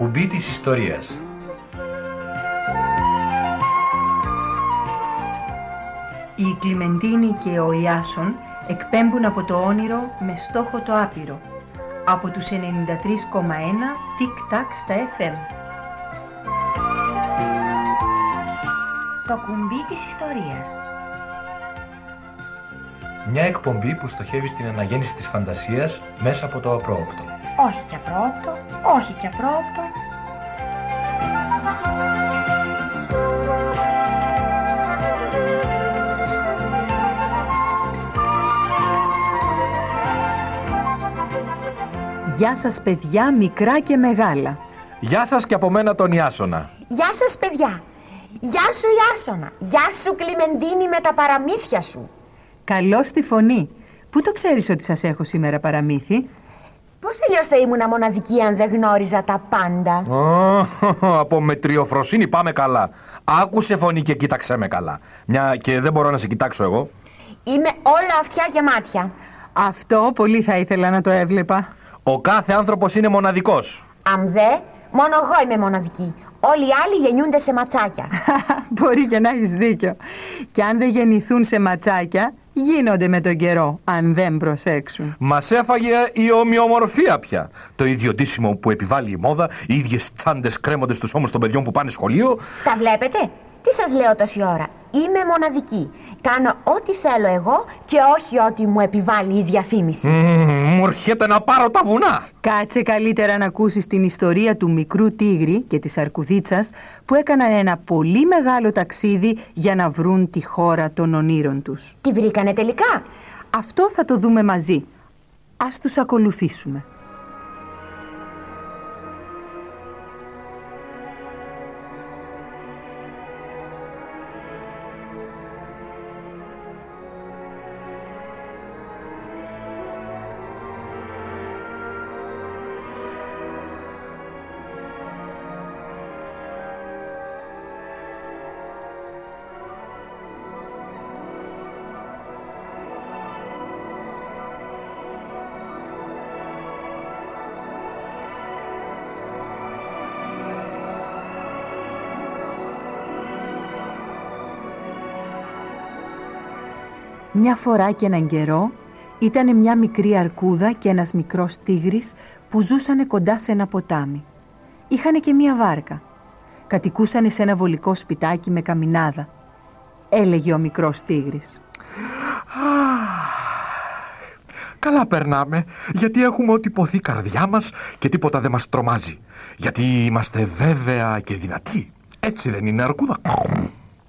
Το κουμπί της ιστορίας. Η Κλιμεντίνη και ο Ιάσον εκπέμπουν από το όνειρο με στόχο το άπειρο. Από τους 93,1 τικ-τακ στα FM. Το κουμπί της ιστορίας. Μια εκπομπή που στοχεύει στην αναγέννηση της φαντασίας μέσα από το απρόοπτο. Όχι και απρόοπτο, όχι και απρόοπτο. Γεια σας παιδιά μικρά και μεγάλα. Γεια σας και από μένα τον Ιάσονα. Γεια σας παιδιά. Γεια σου Ιάσονα. Γεια σου Κλιμεντίνη με τα παραμύθια σου. Καλώ στη φωνή. Πού το ξέρεις ότι σας έχω σήμερα παραμύθι; Πώς αλλιώς θα ήμουν μοναδική αν δεν γνώριζα τα πάντα; από μετριοφροσύνη πάμε καλά. Άκουσε φωνή και κοίταξέ με καλά. Μια και δεν μπορώ να σε κοιτάξω εγώ. Είμαι όλα αυτιά και μάτια. Αυτό πολύ θα ήθελα να το έβλεπα. Ο κάθε άνθρωπος είναι μοναδικός. Αν δε, μόνο εγώ είμαι μοναδική. Όλοι οι άλλοι γεννιούνται σε ματσάκια. Μπορεί και να έχεις δίκιο. Και αν δεν γεννηθούν σε ματσάκια, γίνονται με τον καιρό, αν δεν προσέξουν. Μας έφαγε η ομοιομορφία πια. Το ίδιο ντύσιμο που επιβάλλει η μόδα, οι ίδιες τσάντες κρέμονται στους ώμους των παιδιών που πάνε σχολείο. Τα βλέπετε; Τι σας λέω τόση ώρα; Είμαι μοναδική. Κάνω ό,τι θέλω εγώ και όχι ό,τι μου επιβάλλει η διαφήμιση. Μμμ, Μου έρχεται να πάρω τα βουνά. Κάτσε καλύτερα να ακούσεις την ιστορία του μικρού τίγρη και της αρκουδίτσας που έκαναν ένα πολύ μεγάλο ταξίδι για να βρουν τη χώρα των ονείρων τους. Τι βρήκανε τελικά; Αυτό θα το δούμε μαζί. Ας τους ακολουθήσουμε. Μια φορά και έναν καιρό ήταν μια μικρή αρκούδα και ένας μικρός τίγρης που ζούσανε κοντά σε ένα ποτάμι. Είχανε και μια βάρκα. Κατοικούσανε σε ένα βολικό σπιτάκι με καμινάδα. Έλεγε ο μικρός τίγρης. Καλά περνάμε, γιατί έχουμε ό,τι ποθεί η καρδιά μας και τίποτα δεν μας τρομάζει. Γιατί είμαστε βέβαια και δυνατοί. Έτσι δεν είναι αρκούδα.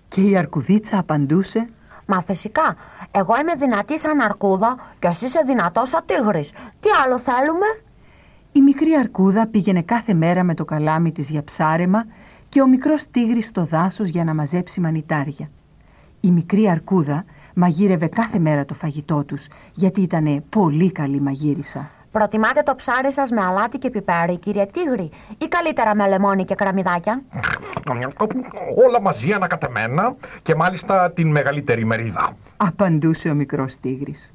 Και η αρκουδίτσα απαντούσε Μα φυσικά, εγώ είμαι δυνατή σαν αρκούδα και εσύ είσαι δυνατός σαν τίγρης. Τι άλλο θέλουμε; Η μικρή αρκούδα πήγαινε κάθε μέρα με το καλάμι της για ψάρεμα και ο μικρός τίγρης στο δάσος για να μαζέψει μανιτάρια. Η μικρή αρκούδα μαγείρευε κάθε μέρα το φαγητό τους, γιατί ήταν πολύ καλή μαγείρισα. Προτιμάτε το ψάρι σας με αλάτι και πιπέρι, κύριε Τίγρη, ή καλύτερα με λεμόνι και κραμιδάκια; Όλα μαζί ανακατεμένα και μάλιστα την μεγαλύτερη μερίδα. Απαντούσε ο μικρός τίγρης.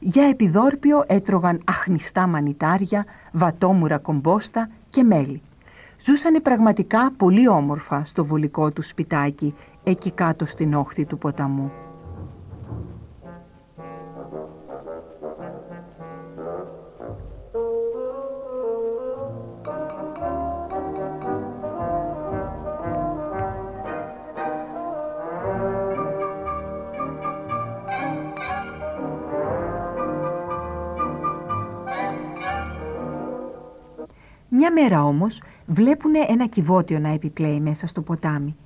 Για επιδόρπιο έτρωγαν αχνιστά μανιτάρια, βατόμουρα κομπόστα και μέλι. Ζούσανε πραγματικά πολύ όμορφα στο βολικό του σπιτάκι, εκεί κάτω στην όχθη του ποταμού. Μια μέρα όμως βλέπουνε ένα κυβότιο να επιπλέει μέσα στο ποτάμι.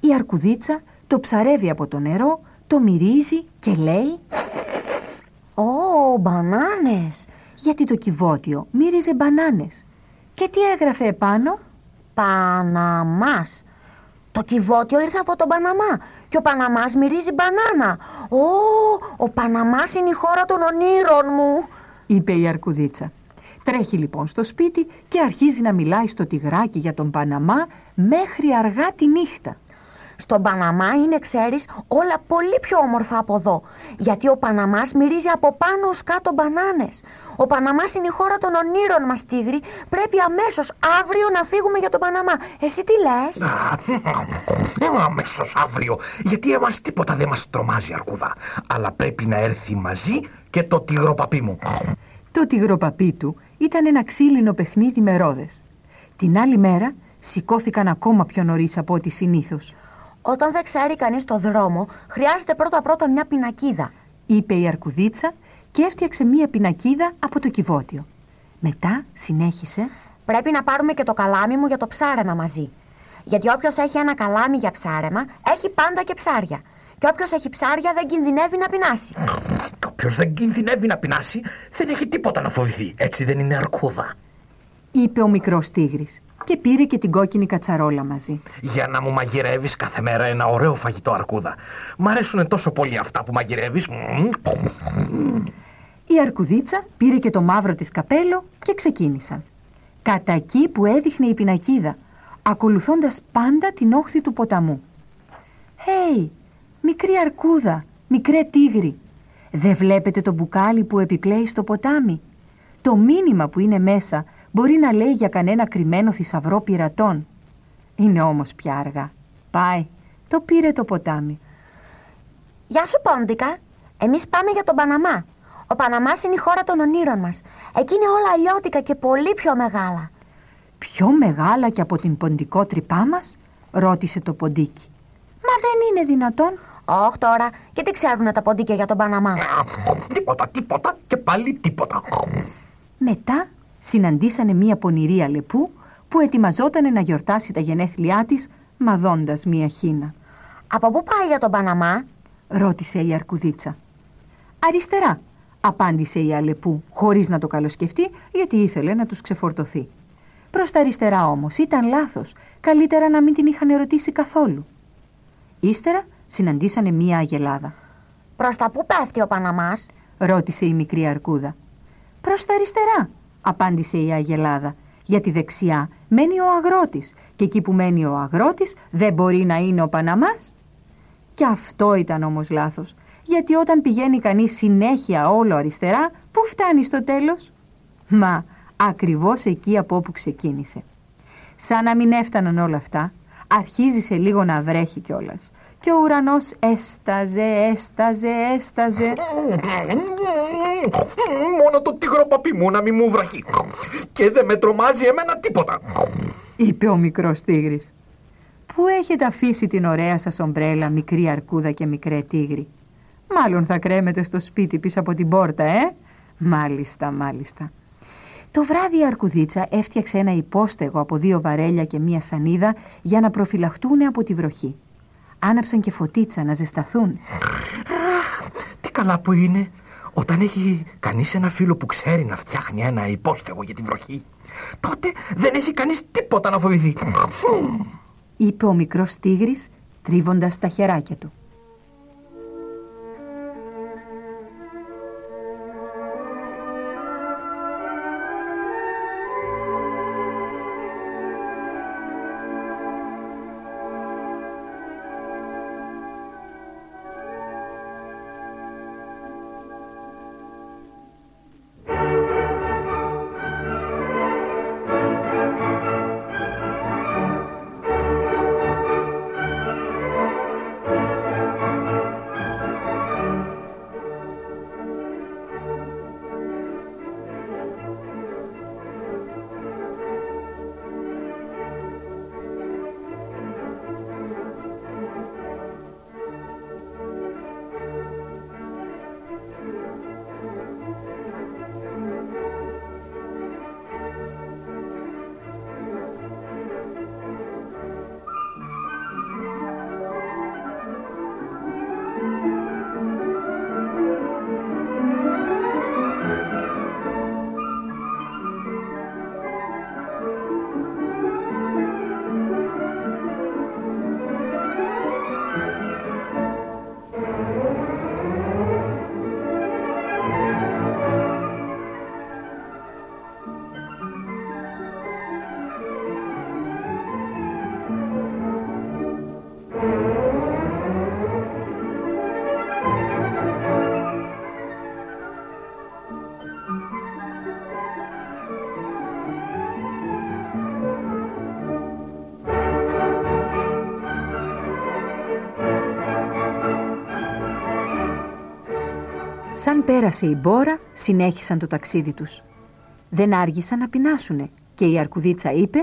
Η αρκουδίτσα το ψαρεύει από το νερό, το μυρίζει και λέει Ω, μπανάνες. γιατί το κυβότιο μύριζε μπανάνες. Και τι έγραφε επάνω; Παναμάς. Το κυβότιο ήρθε από τον Παναμά και ο Παναμάς μυρίζει μπανάνα. Ω, ο Παναμάς είναι η χώρα των ονείρων μου. είπε η αρκουδίτσα. Τρέχει λοιπόν στο σπίτι και αρχίζει να μιλάει στο τυγράκι για τον Παναμά μέχρι αργά τη νύχτα. Στον Παναμά είναι, ξέρεις, όλα πολύ πιο όμορφα από εδώ. Γιατί ο Παναμάς μυρίζει από πάνω ως κάτω μπανάνες. Ο Παναμάς είναι η χώρα των ονείρων μας, Τίγρη. Πρέπει αμέσως αύριο να φύγουμε για τον Παναμά. Εσύ τι λες; Αμέσως αύριο. Γιατί εμάς τίποτα δεν μας τρομάζει, Αρκούδα. Αλλά πρέπει να έρθει μαζί και το τυγροπαπί μου. Το τυγροπαπί του ήταν ένα ξύλινο παιχνίδι με ρόδες. Την άλλη μέρα σηκώθηκαν ακόμα πιο νωρίς από ό,τι συνήθως. Όταν δεν ξέρει κανείς το δρόμο, χρειάζεται πρώτα-πρώτα μια πινακίδα, είπε η Αρκουδίτσα και έφτιαξε μια πινακίδα από το κυβότιο. Μετά συνέχισε. Πρέπει να πάρουμε και το καλάμι μου για το ψάρεμα μαζί. Γιατί όποιος έχει ένα καλάμι για ψάρεμα, έχει πάντα και ψάρια. Και όποιος έχει ψάρια δεν κινδυνεύει να πεινάσει. Και όποιος δεν κινδυνεύει να πεινάσει, δεν έχει τίποτα να φοβηθεί. Έτσι δεν είναι αρκούδα. Είπε ο μικρός τίγρης και πήρε και την κόκκινη κατσαρόλα μαζί. Για να μου μαγειρεύεις κάθε μέρα ένα ωραίο φαγητό αρκούδα. Μ' αρέσουν τόσο πολύ αυτά που μαγειρεύεις. Η αρκουδίτσα πήρε και το μαύρο της καπέλο και ξεκίνησαν. Κατά εκεί που έδειχνε η πινακίδα, ακολουθώντας πάντα την όχθη του ποταμού. «Χέι, μικρή αρκούδα, μικρέ τίγρη, δεν βλέπετε το μπουκάλι που επιπλέει στο ποτάμι; Το μήνυμα που είναι μέσα μπορεί να λέει για κανένα κρυμμένο θησαυρό πειρατών. Είναι όμως πια αργά. Πάει, το πήρε το ποτάμι. Γεια σου Πόντικα, εμείς πάμε για τον Παναμά. Ο Παναμάς είναι η χώρα των ονείρων μας. Εκεί είναι όλα αλλιώτικα και πολύ πιο μεγάλα. Πιο μεγάλα και από την ποντικό τρυπά μας, ρώτησε το ποντίκι. Μα δεν είναι δυνατόν. Όχι τώρα, και τι ξέρουν τα ποντίκια για τον Παναμά; Τίποτα, τίποτα και πάλι τίποτα. Μετά συναντήσανε μία πονηρή αλεπού που ετοιμαζόταν να γιορτάσει τα γενέθλιά της μαδώντας μία χίνα. Από πού πάει για τον Παναμά; ρώτησε η αρκουδίτσα. Αριστερά, απάντησε η αλεπού, χωρίς να το καλοσκεφτεί, γιατί ήθελε να τους ξεφορτωθεί. Προς τα αριστερά όμως ήταν λάθος, καλύτερα να μην την είχαν ερωτήσει καθόλου. Ύστερα συναντήσανε μία αγελάδα. Προς τα πού πέφτει ο Παναμάς; ρώτησε η μικρή αρκούδα. Προς τα αριστερά, απάντησε η Αγελάδα. Για τη δεξιά μένει ο αγρότης και εκεί που μένει ο αγρότης δεν μπορεί να είναι ο Παναμάς. Και αυτό ήταν όμως λάθος, γιατί όταν πηγαίνει κανείς συνέχεια όλο αριστερά, πού φτάνει στο τέλος; Μα ακριβώς εκεί από όπου ξεκίνησε. Σαν να μην έφταναν όλα αυτά, αρχίζει σε λίγο να βρέχει κιόλας και ο ουρανός έσταζε, έσταζε, έσταζε. Μόνο το τυγροπαπί μου να μην μου βραχεί. Και δεν με τρομάζει εμένα τίποτα. Είπε ο μικρός τίγρης. Πού έχετε αφήσει την ωραία σας ομπρέλα, μικρή αρκούδα και μικρέ τίγρη; Μάλλον θα κρέμετε στο σπίτι πίσω από την πόρτα, ε; Μάλιστα, μάλιστα. Το βράδυ η Αρκουδίτσα έφτιαξε ένα υπόστεγο από δύο βαρέλια και μία σανίδα για να προφυλαχτούν από τη βροχή. Άναψαν και φωτίτσα να ζεσταθούν. τι καλά που είναι. Όταν έχει κανείς ένα φίλο που ξέρει να φτιάχνει ένα υπόστεγο για τη βροχή, τότε δεν έχει κανείς τίποτα να φοβηθεί. Είπε ο μικρός τίγρης τρίβοντας τα χεράκια του. Σαν πέρασε η μπόρα, συνέχισαν το ταξίδι τους. Δεν άργησαν να πεινάσουνε και η Αρκουδίτσα είπε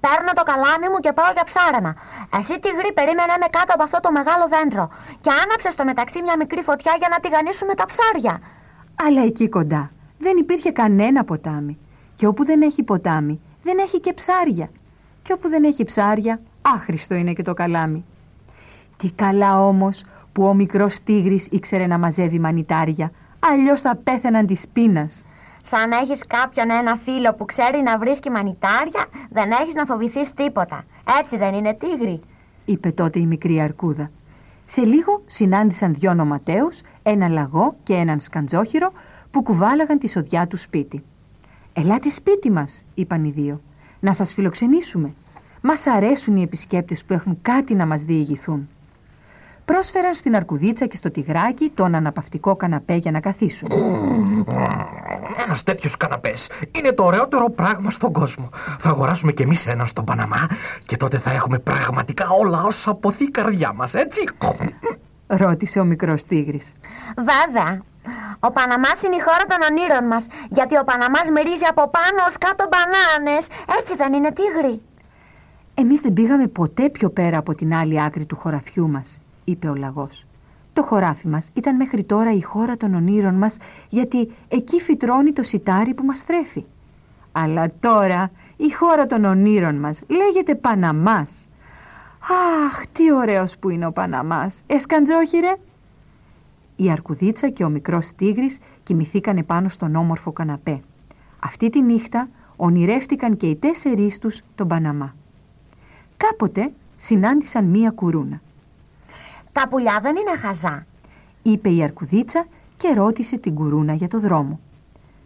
Παίρνω το καλάμι μου και πάω για ψάρεμα. Εσύ τυγρή περίμενε με κάτω από αυτό το μεγάλο δέντρο. Και άναψε στο μεταξύ μια μικρή φωτιά για να τηγανίσουμε τα ψάρια. Αλλά εκεί κοντά δεν υπήρχε κανένα ποτάμι. Και όπου δεν έχει ποτάμι, δεν έχει και ψάρια. Και όπου δεν έχει ψάρια, άχρηστο είναι και το καλάμι. Τι καλά όμως που ο μικρός τίγρης ήξερε να μαζεύει μανιτάρια, αλλιώς θα πέθαιναν της πείνας. Σαν έχεις κάποιον ένα φίλο που ξέρει να βρίσκει μανιτάρια, δεν έχεις να φοβηθείς τίποτα. Έτσι δεν είναι τίγρη, είπε τότε η μικρή αρκούδα. Σε λίγο συνάντησαν δυο νοματέους, ένα λαγό και έναν σκαντζόχυρο που κουβάλαγαν τη σοδιά του σπίτι. «Ελάτε σπίτι μας», είπαν οι δύο, «να σας φιλοξενήσουμε. Μας αρέσουν οι επισκέπτες που έχουν κάτι να μας διηγηθούν» πρόσφεραν στην Αρκουδίτσα και στο Τιγράκι τον αναπαυτικό καναπέ για να καθίσουν. Ένας τέτοιος καναπές είναι το ωραιότερο πράγμα στον κόσμο. Θα αγοράσουμε κι εμείς έναν στον Παναμά και τότε θα έχουμε πραγματικά όλα όσα αποθεί η καρδιά μας, έτσι; Ρώτησε ο μικρός τίγρης. Βέβαια. Ο Παναμάς είναι η χώρα των ονείρων μας. Γιατί ο Παναμάς μυρίζει από πάνω ως κάτω μπανάνες. Έτσι δεν είναι, τίγρη; Εμείς δεν πήγαμε ποτέ πιο πέρα από την άλλη άκρη του χωραφιού μας είπε ο λαγός. Το χωράφι μας ήταν μέχρι τώρα η χώρα των ονείρων μας γιατί εκεί φυτρώνει το σιτάρι που μας τρέφει. Αλλά τώρα η χώρα των ονείρων μας λέγεται Παναμάς. Αχ, τι ωραίος που είναι ο Παναμάς. Ε σκαντζόχοιρε. Η Αρκουδίτσα και ο μικρός τίγρης κοιμηθήκανε πάνω στον όμορφο καναπέ. Αυτή τη νύχτα ονειρεύτηκαν και οι τέσσερις τους τον Παναμά. Κάποτε συνάντησαν μία κουρούνα. Τα πουλιά δεν είναι χαζά, είπε η Αρκουδίτσα και ρώτησε την κουρούνα για το δρόμο.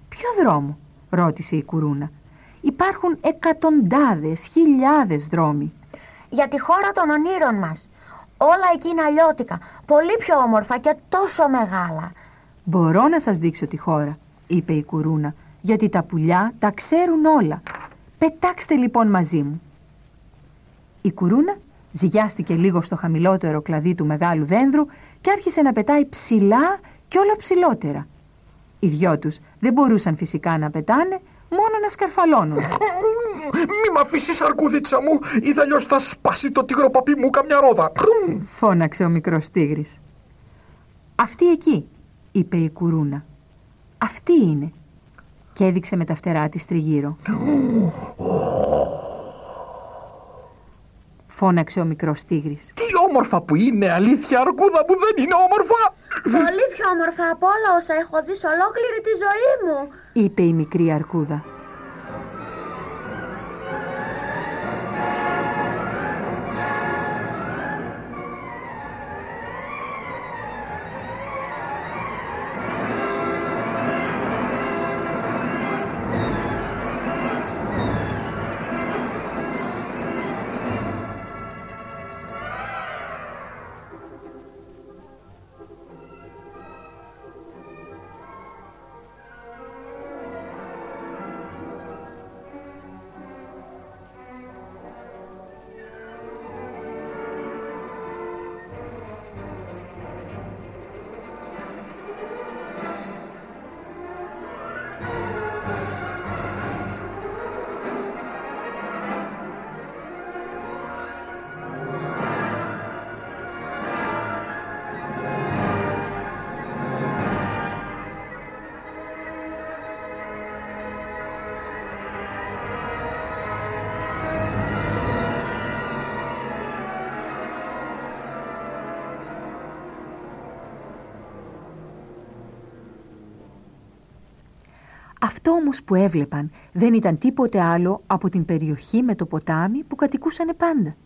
Ποιο δρόμο, ρώτησε η κουρούνα. Υπάρχουν εκατοντάδες, χιλιάδες δρόμοι. Για τη χώρα των ονείρων μας. Όλα εκεί είναι αλλιώτικα, πολύ πιο όμορφα και τόσο μεγάλα. Μπορώ να σας δείξω τη χώρα, είπε η κουρούνα, γιατί τα πουλιά τα ξέρουν όλα. Πετάξτε λοιπόν μαζί μου. Η κουρούνα Ζυγιάστηκε λίγο στο χαμηλότερο κλαδί του μεγάλου δένδρου και άρχισε να πετάει ψηλά και όλα ψηλότερα. Οι δυο τους δεν μπορούσαν φυσικά να πετάνε, μόνο να σκαρφαλώνουν. Μη μ' αφήσεις αρκούδιτσα μου, ή αλλιώς θα σπάσει το τίγροπαπί μου καμιά ρόδα. Φώναξε ο μικρός τίγρης. Αυτή εκεί, είπε η κουρούνα. Αυτή είναι. Και έδειξε με τα φτερά της τριγύρω φώναξε ο μικρός τίγρης. Τι όμορφα που είναι, αλήθεια, αρκούδα μου δεν είναι όμορφα. Πολύ πιο όμορφα από όλα όσα έχω δει σε ολόκληρη τη ζωή μου, είπε η μικρή αρκούδα. Όμως που έβλεπαν δεν ήταν τίποτε άλλο από την περιοχή με το ποτάμι που κατοικούσανε πάντα.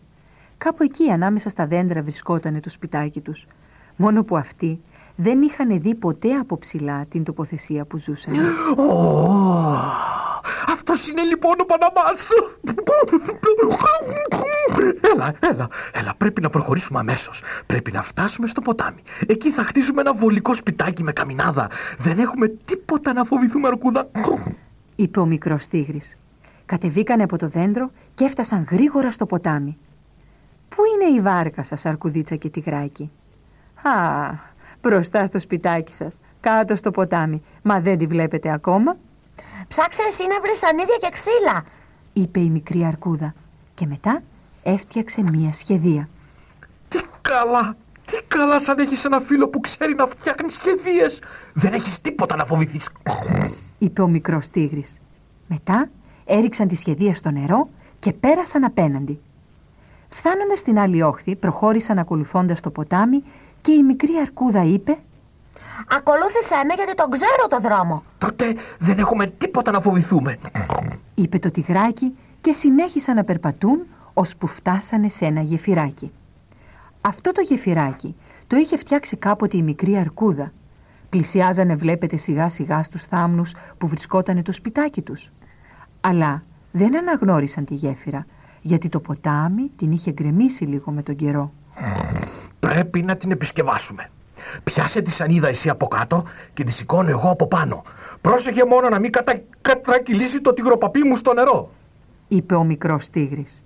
Κάπου εκεί ανάμεσα στα δέντρα βρισκότανε το σπιτάκι τους. Μόνο που αυτοί δεν είχαν δει ποτέ από ψηλά την τοποθεσία που ζούσαν. Αυτός είναι λοιπόν ο Παναμάς. Έλα, έλα, έλα, πρέπει να προχωρήσουμε αμέσως. Πρέπει να φτάσουμε στο ποτάμι. Εκεί θα χτίσουμε ένα βολικό σπιτάκι με καμινάδα. Δεν έχουμε τίποτα να φοβηθούμε, αρκούδα. Είπε ο μικρός τίγρης. Κατεβήκανε από το δέντρο και έφτασαν γρήγορα στο ποτάμι. Πού είναι η βάρκα σας, αρκουδίτσα και τυγράκι; Α, Μπροστά στο σπιτάκι σας, κάτω στο ποτάμι. Μα δεν τη βλέπετε ακόμα. Ψάξε εσύ να βρεις ανίδια και ξύλα. είπε η μικρή αρκούδα και μετά έφτιαξε μία σχεδία. Τι καλά, τι καλά σαν έχεις ένα φίλο που ξέρει να φτιάχνει σχεδίες. Δεν έχεις τίποτα να φοβηθείς. είπε ο μικρός τίγρης. Μετά έριξαν τη σχεδία στο νερό και πέρασαν απέναντι. Φτάνοντας στην άλλη όχθη, προχώρησαν ακολουθώντας το ποτάμι και η μικρή αρκούδα είπε Ακολούθησέ με γιατί τον ξέρω το δρόμο. Τότε δεν έχουμε τίποτα να φοβηθούμε. είπε το τυγράκι και συνέχισαν να περπατούν ώσπου φτάσανε σε ένα γεφυράκι. Αυτό το γεφυράκι το είχε φτιάξει κάποτε η μικρή αρκούδα. Πλησιάζανε βλέπετε σιγά σιγά στους θάμνους που βρισκότανε το σπιτάκι τους. Αλλά δεν αναγνώρισαν τη γέφυρα γιατί το ποτάμι την είχε γκρεμίσει λίγο με τον καιρό. Πρέπει να την επισκευάσουμε. Πιάσε τη σανίδα εσύ από κάτω και τη σηκώνω εγώ από πάνω. Πρόσεχε μόνο να μην κατα... κατρακυλήσει το τυγροπαπί μου στο νερό. είπε ο μικρός τίγρης.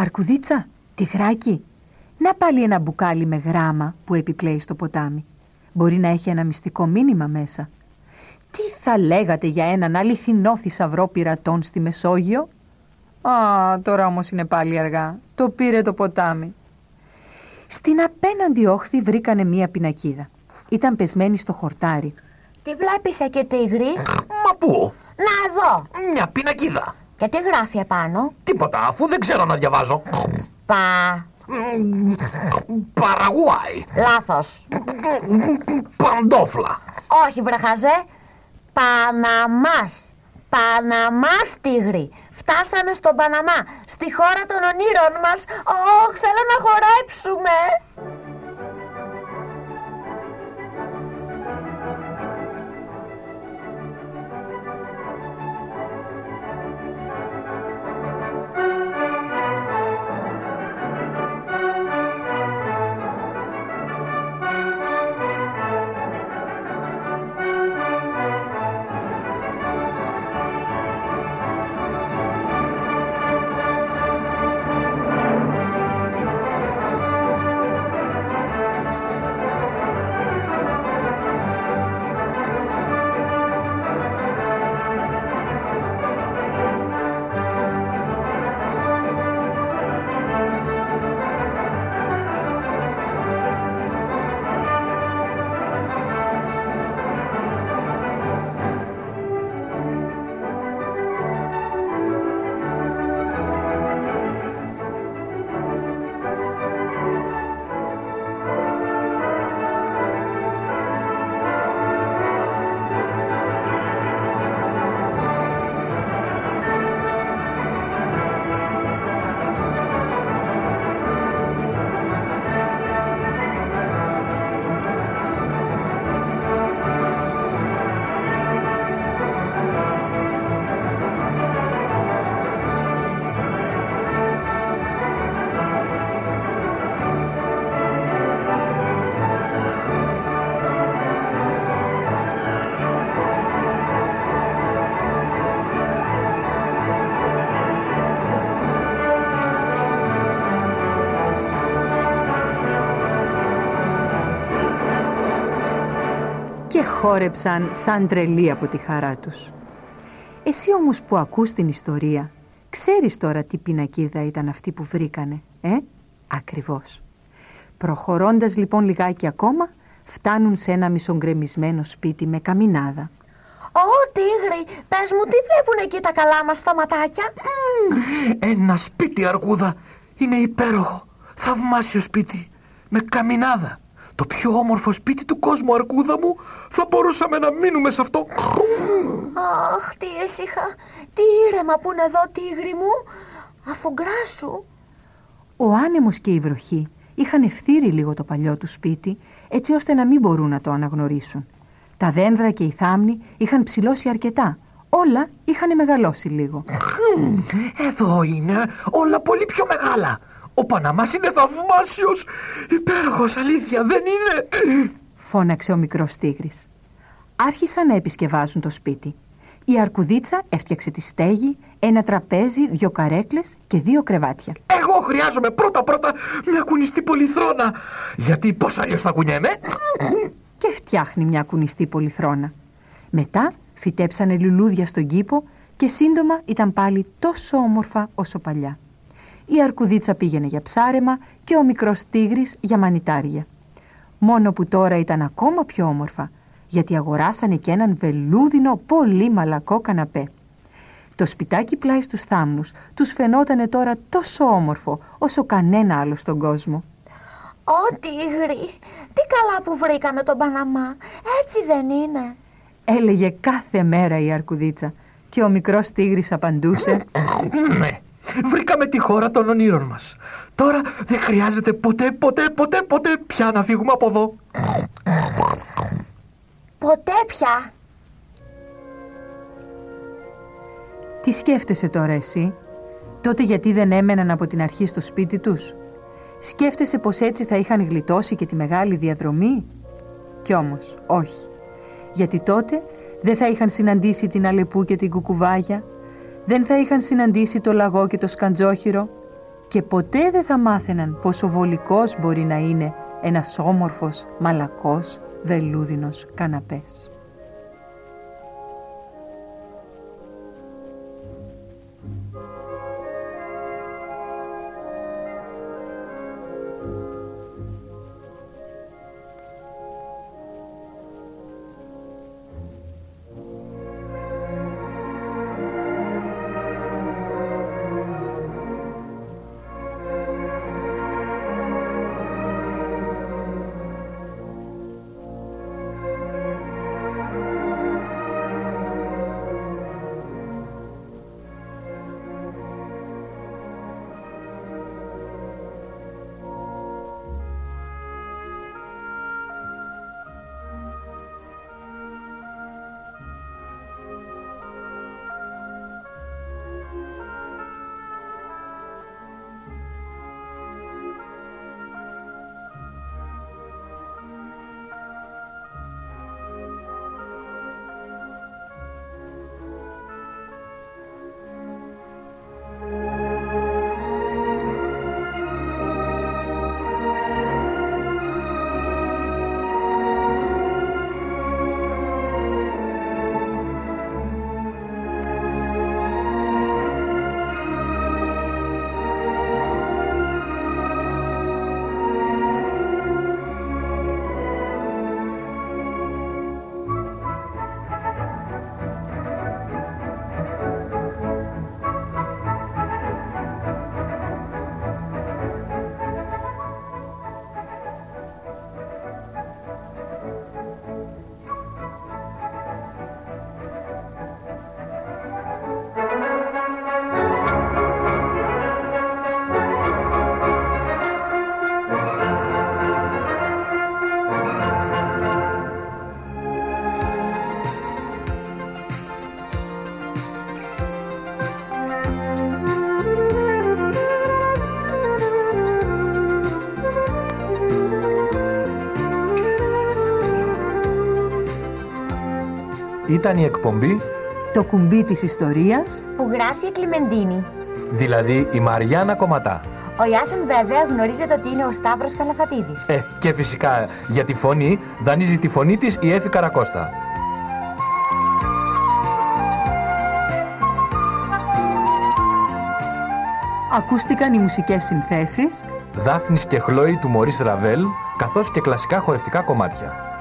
Αρκουδίτσα, τυγράκι, να πάλι ένα μπουκάλι με γράμμα που επιπλέει στο ποτάμι. Μπορεί να έχει ένα μυστικό μήνυμα μέσα. Τι θα λέγατε για έναν αληθινό θησαυρό πειρατών στη Μεσόγειο» Α, τώρα όμως είναι πάλι αργά. Το πήρε το ποτάμι. Στην απέναντι όχθη βρήκανε μία πινακίδα. Ήταν πεσμένη στο χορτάρι. Τι βλέπεις εκεί τίγρη; Μα πού, Να εδώ. μια πινακίδα. Και τι γράφει επάνω. Τίποτα, αφού δεν ξέρω να διαβάζω. Πα. Μ, Παραγουάι. Λάθος. Παντόφλα. Όχι βραχαζέ. Παναμάς. Παναμάς τίγρη. Φτάσαμε στον Παναμά. Στη χώρα των ονείρων μας. Ωχ, θέλω να χορέψουμε. Χόρεψαν σαν τρελοί από τη χαρά τους. Εσύ όμως που ακούς την ιστορία, ξέρεις τώρα τι πινακίδα ήταν αυτή που βρήκανε, ε; Ακριβώς. Προχωρώντας λοιπόν λιγάκι ακόμα, φτάνουν σε ένα μισογκρεμισμένο σπίτι με καμινάδα. Ω, τίγρη, πες μου τι βλέπουν εκεί τα καλά μας τα ματάκια. Ένα σπίτι αρκούδα. Είναι υπέροχο. Θαυμάσιο σπίτι. Με καμινάδα. Το πιο όμορφο σπίτι του κόσμου, αρκούδα μου. Θα μπορούσαμε να μείνουμε σε αυτό. Αχ, τι ήσυχα. Τι ήρεμα που είναι εδώ, τίγρη μου. Αφογκράσου. Ο άνεμος και η βροχή είχαν ευθύρει λίγο το παλιό του σπίτι, έτσι ώστε να μην μπορούν να το αναγνωρίσουν. Τα δέντρα και οι θάμνοι είχαν ψηλώσει αρκετά. Όλα είχαν μεγαλώσει λίγο. Εδώ είναι όλα πολύ πιο μεγάλα. Ο Παναμάς είναι θαυμάσιος. Υπέροχος, αλήθεια, δεν είναι. Φώναξε ο μικρός τίγρης. Άρχισαν να επισκευάζουν το σπίτι. Η αρκουδίτσα έφτιαξε τη στέγη, ένα τραπέζι, δύο καρέκλες και δύο κρεβάτια. Εγώ χρειάζομαι πρώτα-πρώτα μια κουνιστή πολυθρόνα. Γιατί πώς αλλιώς θα κουνιέμαι; Και φτιάχνει μια κουνιστή πολυθρόνα. Μετά φυτέψανε λουλούδια στον κήπο και σύντομα ήταν πάλι τόσο όμορφα όσο παλιά. Η αρκουδίτσα πήγαινε για ψάρεμα και ο μικρός τίγρης για μανιτάρια. Μόνο που τώρα ήταν ακόμα πιο όμορφα, γιατί αγοράσανε και έναν βελούδινο πολύ μαλακό καναπέ. Το σπιτάκι πλάι στους θάμνους τους φαινότανε τώρα τόσο όμορφο όσο κανένα άλλο στον κόσμο. Ω, τίγρη, τι καλά που βρήκαμε τον Παναμά. Έτσι δεν είναι. Έλεγε κάθε μέρα η αρκουδίτσα και ο μικρός τίγρης απαντούσε Ναι, βρήκαμε τη χώρα των ονείρων μας. Τώρα δεν χρειάζεται ποτέ, ποτέ, ποτέ, ποτέ πια να φύγουμε από εδώ. Ποτέ πια. «Τι σκέφτεσαι τώρα εσύ, τότε γιατί δεν έμεναν από την αρχή στο σπίτι τους; Σκέφτεσαι πως έτσι θα είχαν γλιτώσει και τη μεγάλη διαδρομή; Κι όμως, όχι. Γιατί τότε δεν θα είχαν συναντήσει την Αλεπού και την Κουκουβάγια, δεν θα είχαν συναντήσει το Λαγό και το Σκαντζόχυρο και ποτέ δεν θα μάθαιναν πόσο βολικός μπορεί να είναι ένας όμορφος, μαλακός, βελούδινος καναπές. Ήταν η εκπομπή; «Το κουμπί της ιστορίας» που γράφει η Κλιμεντίνη. Δηλαδή η Μαριάννα Κομματά. Ο Ιάσον βέβαια γνωρίζετε ότι είναι ο Σταύρος Καλαφατίδης. Ε, και φυσικά για τη φωνή δανείζει τη φωνή της η Εφη Καρακώστα. Ακούστηκαν οι μουσικές συνθέσεις Δάφνης και Χλόη του Μωρίς Ραβέλ καθώς και κλασικά χορευτικά κομμάτια.